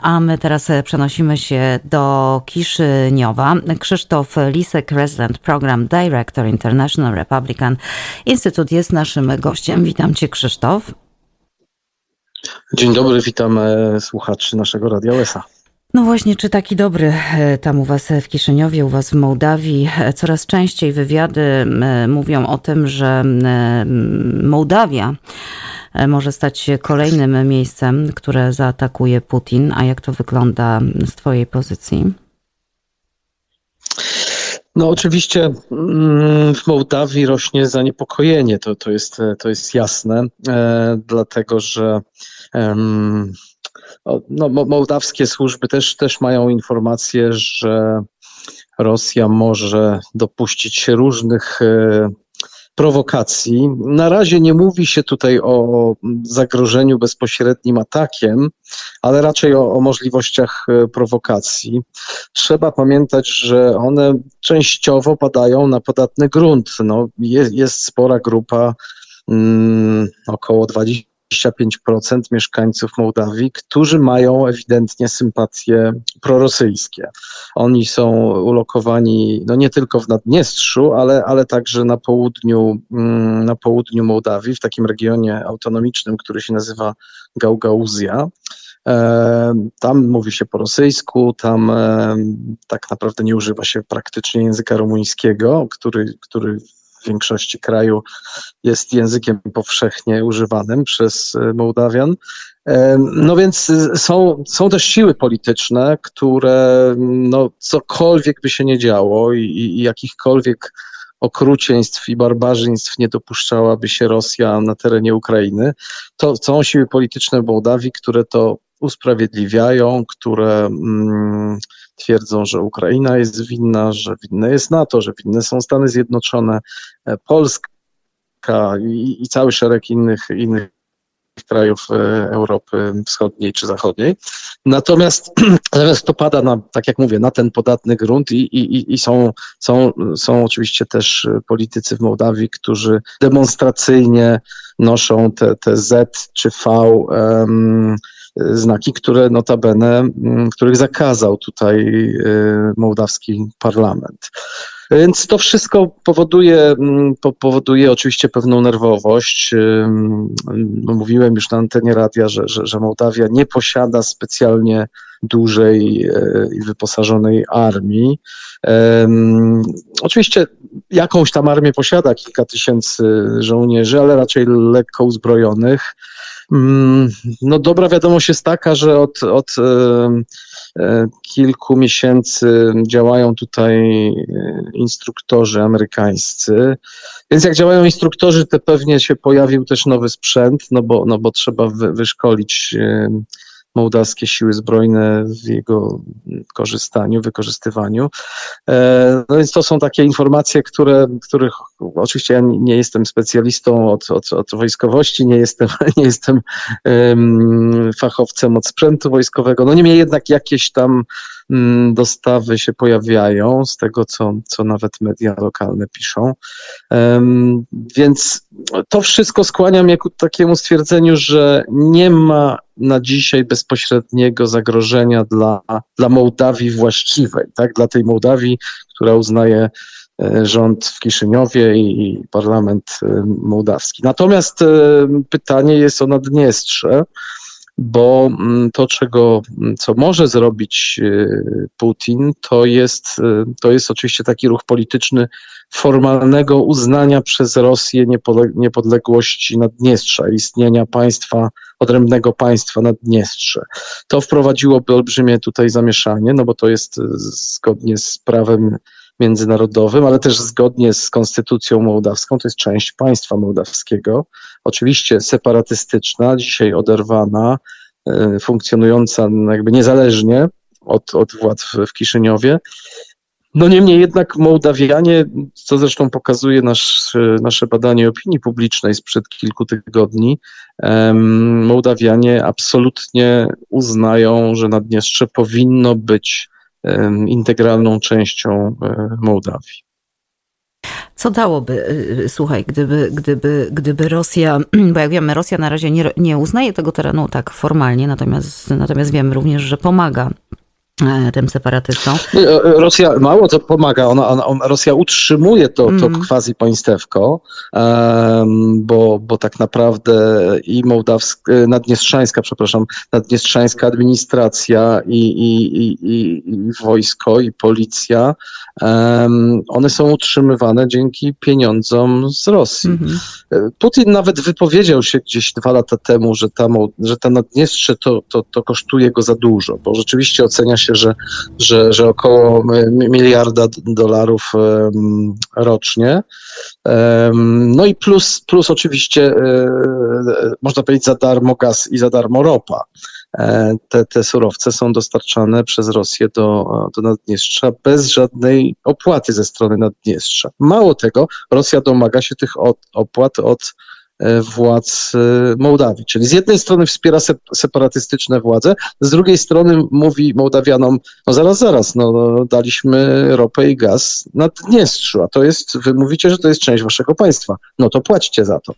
A my teraz e, przenosimy się do Kiszyniowa. Krzysztof Lisek, Resident Program Director International Republican Institute jest naszym gościem. Witam Cię Krzysztof. Dzień dobry, witam e, słuchaczy naszego Radia USA. No właśnie, czy taki dobry e, tam u Was w Kiszyniowie, u Was w Mołdawii? Coraz częściej wywiady mówią o tym, że Mołdawia może stać się kolejnym miejscem, które zaatakuje Putin. A jak to wygląda z Twojej pozycji? No oczywiście mm, w Mołdawii rośnie zaniepokojenie, to, to, jest, to jest jasne, e, dlatego że e, no, mołdawskie służby też, też mają informacje, że Rosja może dopuścić się różnych e, prowokacji. Na razie nie mówi się tutaj o zagrożeniu bezpośrednim atakiem, ale raczej o, o możliwościach e, prowokacji. Trzeba pamiętać, że one częściowo padają na podatny grunt. No, jest, jest spora grupa, mm, około 20 25% mieszkańców Mołdawii, którzy mają ewidentnie sympatie prorosyjskie. Oni są ulokowani no nie tylko w Naddniestrzu, ale, ale także na południu, mm, na południu Mołdawii, w takim regionie autonomicznym, który się nazywa Gaugauzja. E, tam mówi się po rosyjsku, tam e, tak naprawdę nie używa się praktycznie języka rumuńskiego, który, który w większości kraju jest językiem powszechnie używanym przez e, Mołdawian. E, no więc e, są, są też siły polityczne, które no, cokolwiek by się nie działo i, i jakichkolwiek okrucieństw i barbarzyństw nie dopuszczałaby się Rosja na terenie Ukrainy, to są siły polityczne w Mołdawii, które to usprawiedliwiają, które mm, twierdzą, że Ukraina jest winna, że winne jest NATO, że winne są Stany Zjednoczone, e, Polska i, i cały szereg innych, innych krajów e, Europy Wschodniej czy Zachodniej. Natomiast, natomiast to pada na, tak jak mówię, na ten podatny grunt i, i, i są, są, są oczywiście też politycy w Mołdawii, którzy demonstracyjnie noszą te, te Z czy V um, znaki, które notabene, mm, których zakazał tutaj y, mołdawski parlament. Więc to wszystko powoduje, mm, powoduje oczywiście pewną nerwowość. No, mówiłem już na antenie radia, że, że, że Mołdawia nie posiada specjalnie dużej e, i wyposażonej armii. Oczywiście jakąś tam armię posiada, kilka tysięcy żołnierzy, ale raczej lekko uzbrojonych. No dobra wiadomość jest taka, że od, od e, e, kilku miesięcy działają tutaj instruktorzy amerykańscy. Więc jak działają instruktorzy, to pewnie się pojawił też nowy sprzęt, no bo, no bo trzeba wyszkolić mołdawskie siły zbrojne w jego korzystaniu, wykorzystywaniu. E, no więc to są takie informacje, które, których oczywiście ja nie jestem specjalistą od, od, od wojskowości, nie jestem, nie jestem um, fachowcem od sprzętu wojskowego. No niemniej jednak jakieś tam dostawy się pojawiają, z tego co, co nawet media lokalne piszą. Więc to wszystko skłania mnie ku takiemu stwierdzeniu, że nie ma na dzisiaj bezpośredniego zagrożenia dla, dla Mołdawii właściwej, tak? dla tej Mołdawii, która uznaje e, rząd w Kiszyniowie i parlament e, mołdawski. Natomiast e, pytanie jest o Naddniestrze bo mm, to, czego, mm, co może zrobić y, Putin, to jest, y, to jest oczywiście taki ruch polityczny formalnego uznania przez Rosję niepodległości Naddniestrza, istnienia państwa, odrębnego państwa Naddniestrze. To wprowadziłoby olbrzymie tutaj zamieszanie, no bo to jest y, zgodnie z prawem międzynarodowym, ale też zgodnie z konstytucją mołdawską, to jest część państwa mołdawskiego, oczywiście separatystyczna, dzisiaj oderwana, e, funkcjonująca jakby niezależnie od, od władz w Kiszyniowie. No niemniej jednak Mołdawianie, co zresztą pokazuje nasz, nasze badanie opinii publicznej sprzed kilku tygodni, Mołdawianie absolutnie uznają, że Naddniestrze powinno być integralną częścią e, Mołdawii. Co dałoby, y, y, słuchaj, gdyby, gdyby, gdyby Rosja, bo jak wiemy, Rosja na razie nie, nie uznaje tego terenu tak formalnie, natomiast, natomiast wiemy również, że pomaga tym separatystom. E, Rosja mało to pomaga, ona, ona, Rosja utrzymuje to, to mm. quasi państewko, um, bo, bo tak naprawdę i mołdawska, e, naddniestrzańska, przepraszam, naddniestrzańska administracja i, i, i, i, wojsko i policja, um, one są utrzymywane dzięki pieniądzom z Rosji. Mm. Putin nawet wypowiedział się gdzieś dwa lata temu, że ta, że ta Naddniestrze to, to, to kosztuje go za dużo, bo rzeczywiście ocenia się, że, że, że około miliarda dolarów rocznie. No i plus, plus oczywiście e, można powiedzieć za darmo gaz i za darmo ropa. E, te, te surowce są dostarczane przez Rosję do, do Naddniestrza bez żadnej opłaty ze strony Naddniestrza. Mało tego, Rosja domaga się tych opłat od E, władz e, Mołdawii. Czyli z jednej strony wspiera separatystyczne władze, z drugiej strony mówi Mołdawianom, no zaraz, zaraz, no, no daliśmy ropę i gaz na Dniestrzu, a to jest, wy mówicie, że to jest część waszego państwa, no to płaćcie za to.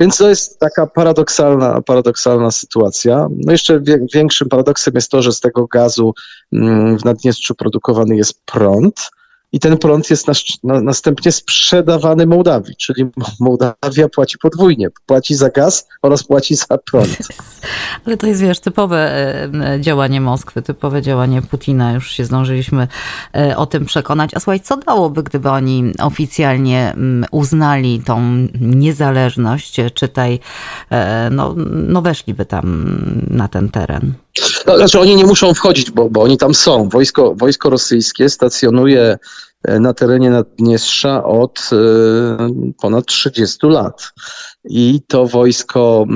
Więc to jest taka paradoksalna, paradoksalna sytuacja. No jeszcze większym paradoksem jest to, że z tego gazu mm, w Naddniestrzu produkowany jest prąd, i ten prąd jest na, na, następnie sprzedawany Mołdawii, czyli Mołdawia płaci podwójnie, płaci za gaz oraz płaci za prąd. Ale to jest, wiesz, typowe działanie Moskwy, typowe działanie Putina, już się zdążyliśmy e, o tym przekonać. A słuchaj, co dałoby, gdyby oni oficjalnie uznali tą niezależność, czytaj, e, no, no weszliby tam na ten teren? No, znaczy oni nie muszą wchodzić, bo, bo oni tam są. Wojsko, wojsko rosyjskie stacjonuje e, na terenie Naddniestrza od y, ponad 30 lat. I to wojsko,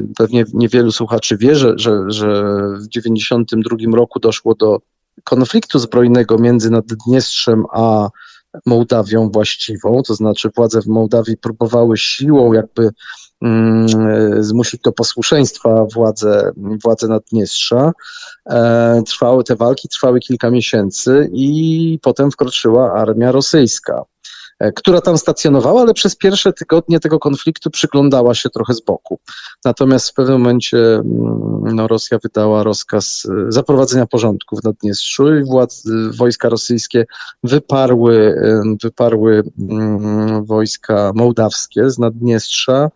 y, pewnie niewielu słuchaczy wie, że, że, że w 1992 roku doszło do konfliktu zbrojnego między Naddniestrzem a Mołdawią właściwą, to znaczy władze w Mołdawii próbowały siłą jakby Mm, zmusić do posłuszeństwa władze, władze Naddniestrza. E, trwały te walki, trwały kilka miesięcy i potem wkroczyła armia rosyjska. E, która tam stacjonowała, ale przez pierwsze tygodnie tego konfliktu przyglądała się trochę z boku. Natomiast w pewnym momencie mm, no, Rosja wydała rozkaz e, zaprowadzenia porządku w Naddniestrzu i władz, wojska rosyjskie wyparły, e, wyparły mm, wojska mołdawskie z Naddniestrza.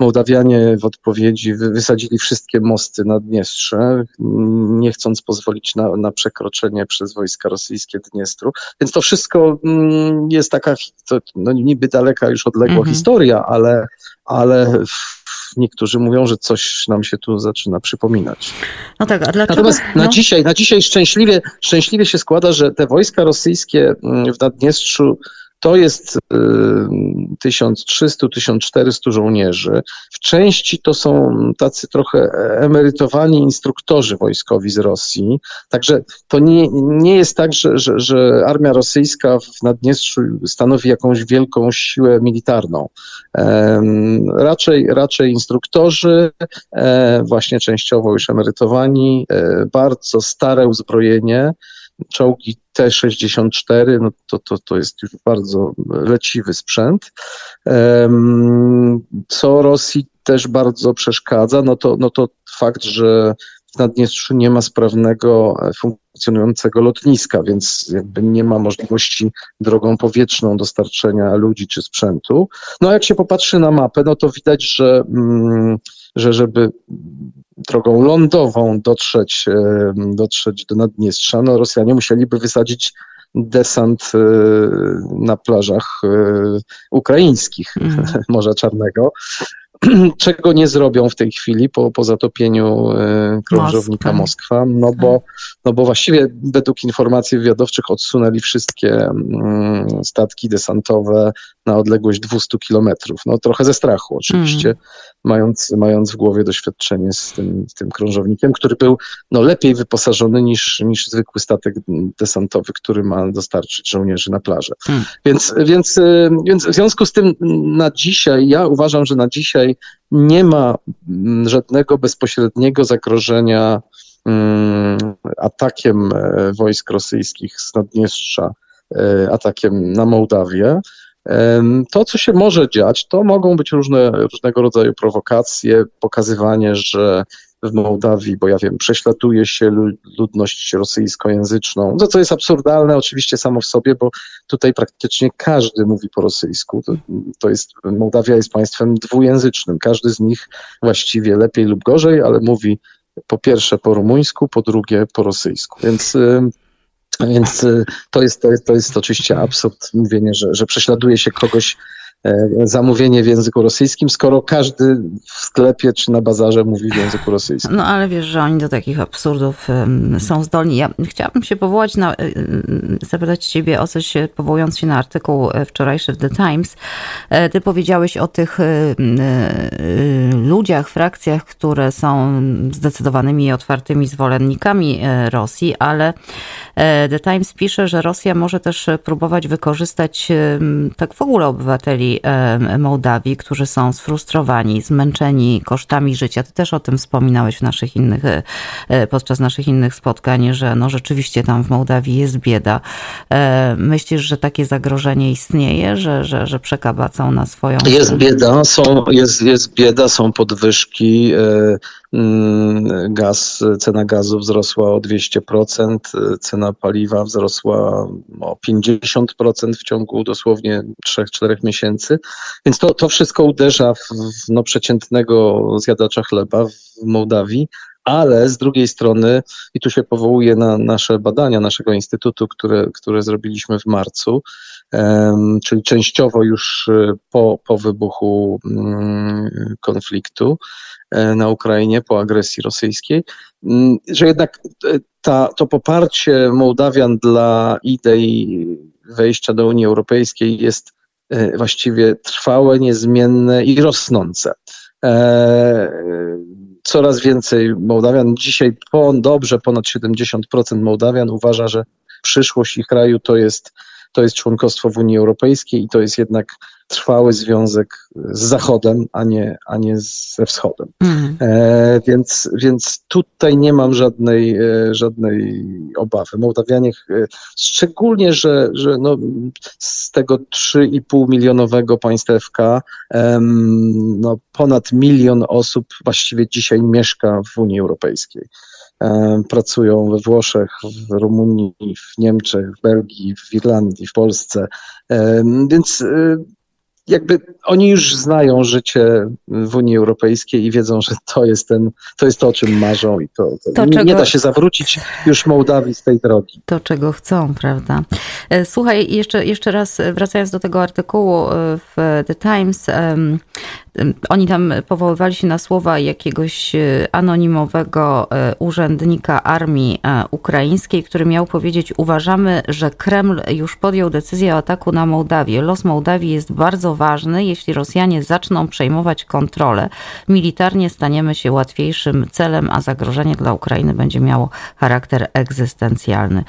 Mołdawianie w odpowiedzi wysadzili wszystkie mosty Naddniestrze, nie chcąc pozwolić na, na przekroczenie przez wojska rosyjskie Dniestru. Więc to wszystko mm, jest taka to no, niby daleka już odległa mhm. historia, ale, ale niektórzy mówią, że coś nam się tu zaczyna przypominać. No tak, a dlaczego? Natomiast na, no. dzisiaj, na dzisiaj szczęśliwie, szczęśliwie się składa, że te wojska rosyjskie mm, w Naddniestrzu to jest 1300-1400 y, żołnierzy. W części to są tacy trochę emerytowani instruktorzy wojskowi z Rosji. Także to nie, nie jest tak, że, że, że armia rosyjska w Naddniestrzu stanowi jakąś wielką siłę militarną. Raczej, raczej instruktorzy, e, właśnie częściowo już emerytowani, e, bardzo stare uzbrojenie czołgi T-64, no to, to, to jest już bardzo leciwy sprzęt. Co Rosji też bardzo przeszkadza, no to, no to fakt, że w Naddniestrzu nie ma sprawnego, e, funkcjonującego lotniska, więc jakby nie ma możliwości drogą powietrzną dostarczenia ludzi czy sprzętu. No a jak się popatrzy na mapę, no to widać, że, mm, że żeby drogą lądową dotrzeć, e, dotrzeć do Naddniestrza, no Rosjanie musieliby wysadzić desant e, na plażach e, ukraińskich mm. Morza Czarnego. czego nie zrobią w tej chwili po, po zatopieniu e, krążownika Moskwa, no bo, tak. no bo właściwie według informacji wywiadowczych odsunęli wszystkie mm, statki desantowe na odległość 200 kilometrów. No trochę ze strachu oczywiście, mm. mając, mając w głowie doświadczenie z tym, z tym krążownikiem, który był no, lepiej wyposażony niż, niż zwykły statek desantowy, który ma dostarczyć żołnierzy na plażę. Mm. Więc, więc, e, więc w związku z tym na dzisiaj, ja uważam, że na dzisiaj nie ma mm, żadnego bezpośredniego zagrożenia mm, atakiem e, wojsk rosyjskich z Naddniestrza, e, atakiem na Mołdawię. To, co się może dziać, to mogą być różne, różnego rodzaju prowokacje, pokazywanie, że w Mołdawii, bo ja wiem, prześladuje się ludność rosyjskojęzyczną, no co jest absurdalne oczywiście samo w sobie, bo tutaj praktycznie każdy mówi po rosyjsku. To, to jest, Mołdawia jest państwem dwujęzycznym. Każdy z nich właściwie lepiej lub gorzej, ale mówi po pierwsze po rumuńsku, po drugie po rosyjsku. Więc więc to jest, to jest, to jest oczywiście absurd mówienie, że, że prześladuje się kogoś zamówienie w języku rosyjskim, skoro każdy w sklepie czy na bazarze mówi w języku rosyjskim. No ale wiesz, że oni do takich absurdów są zdolni. Ja chciałabym się powołać na, e, zapytać ciebie o coś, powołując się na artykuł e, wczorajszy w The Times. Ty powiedziałeś o tych ludziach, frakcjach, które są zdecydowanymi i otwartymi zwolennikami Rosji, ale The Times pisze, że Rosja może też próbować wykorzystać tak w ogóle obywateli Mołdawii, którzy są sfrustrowani, zmęczeni kosztami życia. Ty też o tym wspominałeś w naszych innych, e, e, podczas naszych innych spotkań, że no rzeczywiście tam w Mołdawii jest bieda. E, myślisz, że takie zagrożenie istnieje, że, że, że przekabacą na swoją... Jest bieda, są, jest, jest bieda, są podwyżki, gaz, cena gazu wzrosła o 200%, cena paliwa wzrosła o 50% w ciągu dosłownie 3-4 miesięcy. Więc to, to wszystko uderza w no, przeciętnego zjadacza chleba w Mołdawii, ale z drugiej strony, i tu się powołuję na nasze badania naszego instytutu, które, które zrobiliśmy w marcu, czyli częściowo już e, po, po wybuchu um, konfliktu um, na Ukrainie, po agresji rosyjskiej, mm, że jednak e, ta, to poparcie Mołdawian dla idei wejścia do Unii Europejskiej jest E, właściwie trwałe, niezmienne i rosnące. Coraz więcej Mołdawian, dzisiaj po, dobrze ponad 70% Mołdawian uważa, że przyszłość ich kraju to jest, to jest członkostwo w Unii Europejskiej i to jest jednak trwały związek z Zachodem, a nie, a nie ze Wschodem. Mm. E, więc, więc tutaj nie mam żadnej, e, żadnej obawy. Mołdawianie, e, szczególnie, że, że no, z tego 3,5 milionowego państewka no, ponad milion osób właściwie dzisiaj mieszka w Unii Europejskiej pracują we Włoszech, w Rumunii, w Niemczech, w Belgii, w Irlandii, w Polsce. E, więc jakby oni już znają życie w Unii Europejskiej i wiedzą, że to jest, ten, to, jest to, o czym marzą i to, to, to nie, czego... da się zawrócić już Mołdawii z tej drogi. To, czego chcą, prawda? E, słuchaj, jeszcze, jeszcze raz wracając do tego artykułu e, w The Times, oni tam powoływali się na słowa jakiegoś e, anonimowego urzędnika armii ukraińskiej, który miał powiedzieć: Uważamy, że Kreml już podjął decyzję o ataku na Mołdawię. Los Mołdawii jest bardzo ważny. Jeśli Rosjanie zaczną przejmować kontrolę, militarnie staniemy się łatwiejszym celem, a zagrożenie dla Ukrainy będzie miało charakter egzystencjalny.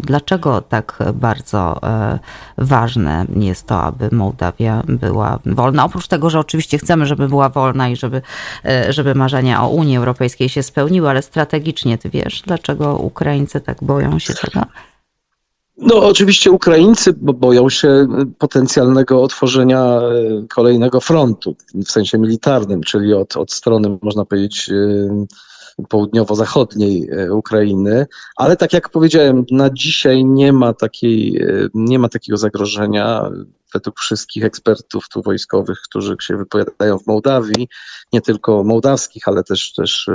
Dlaczego tak bardzo e, ważne jest to, aby Mołdawia była wolna? Oprócz tego, że oczywiście chcemy, żeby była wolna i żeby, e, żeby marzenia o Unii Europejskiej się spełniły, ale strategicznie ty wiesz, dlaczego Ukraińcy tak boją się tego? No, oczywiście Ukraińcy boją się potencjalnego otworzenia e, kolejnego frontu w sensie militarnym, czyli od, od strony, można powiedzieć, e, południowo-zachodniej e, Ukrainy, ale tak jak powiedziałem, na dzisiaj nie ma, takiej, nie ma takiego zagrożenia według wszystkich ekspertów tu wojskowych, którzy się wypowiadają w Mołdawii, nie tylko mołdawskich, ale też, też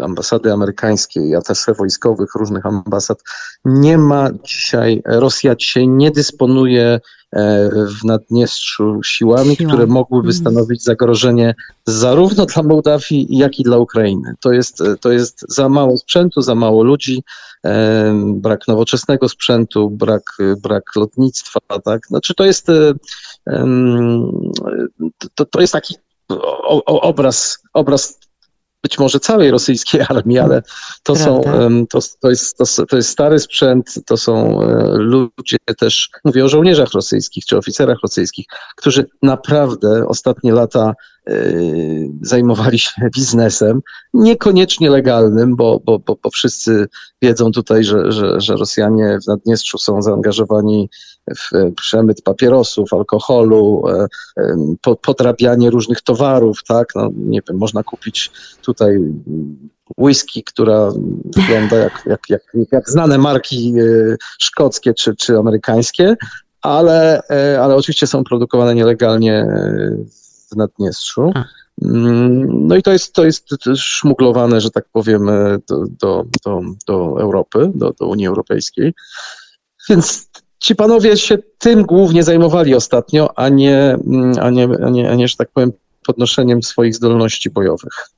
ambasady amerykańskiej, ATS wojskowych, różnych ambasad, nie ma dzisiaj, Rosja dzisiaj nie dysponuje e, w Naddniestrzu siłami, Siła. które mogłyby mhm. stanowić zagrożenie zarówno dla Mołdawii, jak i dla Ukrainy. To jest, to jest za mało sprzętu, za mało ludzi, e, brak nowoczesnego sprzętu, brak, brak lotnictwa, tak? Znaczy to jest, e, to, to jest taki obraz, obraz być może całej rosyjskiej armii, ale to, są, to, to, jest, to, to jest stary sprzęt, to są e, ludzie też, mówię o żołnierzach rosyjskich czy oficerach rosyjskich, którzy naprawdę ostatnie lata zajmowali się biznesem, niekoniecznie legalnym, bo, bo, bo, bo wszyscy wiedzą tutaj, że, że, że Rosjanie w Naddniestrzu są zaangażowani przemyt papierosów, alkoholu, podrabianie różnych towarów, tak? No, nie wiem, można kupić tutaj whisky, która wygląda jak, jak, jak, jak znane marki szkockie czy, czy amerykańskie, ale, e, ale oczywiście są produkowane nielegalnie e, w Naddniestrzu. Mm, no i to jest, to jest szmuglowane, że tak powiem, e, do, do, do, do Europy, do, do Unii Europejskiej. Więc ci panowie się tym głównie zajmowali ostatnio, a nie, mm, a nie, a nie, a nie że tak powiem, podnoszeniem swoich zdolności bojowych.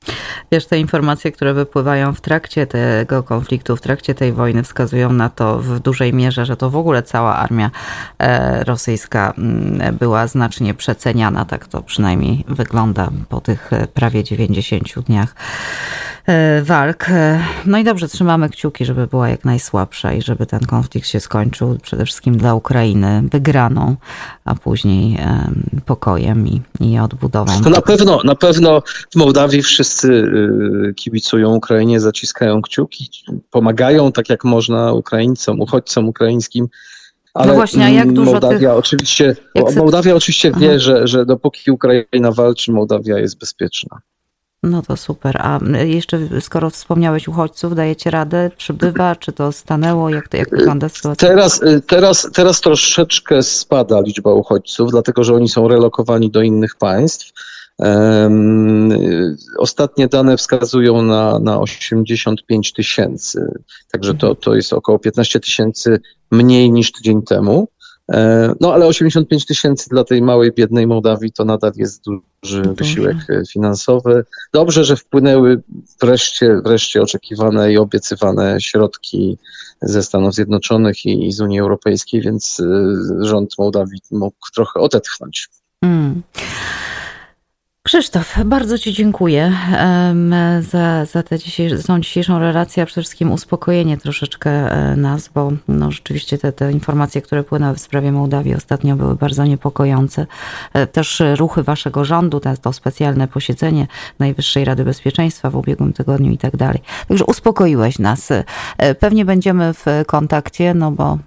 Wiesz, te informacje, które wypływają w trakcie tego konfliktu, w trakcie tej wojny, wskazują na to w dużej mierze, że to w ogóle cała armia e, rosyjska mm, była znacznie przeceniana. Tak to przynajmniej wygląda po tych e, prawie 90 dniach walk. No i dobrze, trzymamy kciuki, żeby była jak najsłabsza i żeby ten konflikt się skończył przede wszystkim dla Ukrainy wygraną, a później pokojem i, i odbudową. To na pewno, na pewno w Mołdawii wszyscy kibicują Ukrainie, zaciskają kciuki, pomagają tak jak można Ukraińcom, uchodźcom ukraińskim. Ale no właśnie, a jak dużo Mołdawia tych... oczywiście, Mołdawia oczywiście wie, że, że dopóki Ukraina walczy, Mołdawia jest bezpieczna. No to super. A jeszcze skoro wspomniałeś uchodźców, dajecie radę? Przybywa? Czy to stanęło? Jak, to, jak wygląda sytuacja? Teraz, y, teraz, teraz troszeczkę spada liczba uchodźców, dlatego że oni są relokowani do innych państw. Ostatnie dane wskazują na, na 85 tysięcy, także to, to jest około 15 tysięcy mniej niż tydzień temu. E, no ale 85 tysięcy dla tej małej, biednej Mołdawii to nadal jest duży wysiłek e, finansowy. Dobrze, że wpłynęły wreszcie, wreszcie oczekiwane i obiecywane środki ze Stanów Zjednoczonych i, i z Unii Europejskiej, więc e, rząd Mołdawii mógł trochę odetchnąć. Mm. Krzysztof, bardzo Ci dziękuję za, za, tę dzisiejszą, dzisiejszą relację, a przede wszystkim uspokojenie troszeczkę e, nas, bo no, rzeczywiście te, te informacje, które płynęły w sprawie Mołdawii ostatnio były bardzo niepokojące. E, też ruchy Waszego rządu, to, to specjalne posiedzenie Najwyższej Rady Bezpieczeństwa w ubiegłym tygodniu i tak dalej. Także uspokoiłeś nas. E, pewnie będziemy w kontakcie, no bo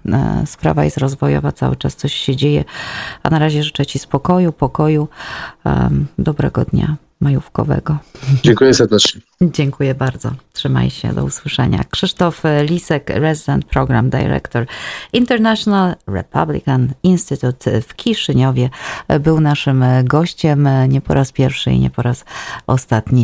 sprawa jest rozwojowa, cały czas coś się dzieje, a na razie życzę Ci spokoju, pokoju, dobrego dobrego dnia majówkowego. Dziękuję serdecznie. Dziękuję bardzo. Trzymaj się. Do usłyszenia. Krzysztof Lisek, Resident Program Director International Republican Institute w Kiszyniowie, był naszym gościem nie po raz pierwszy i nie po raz ostatni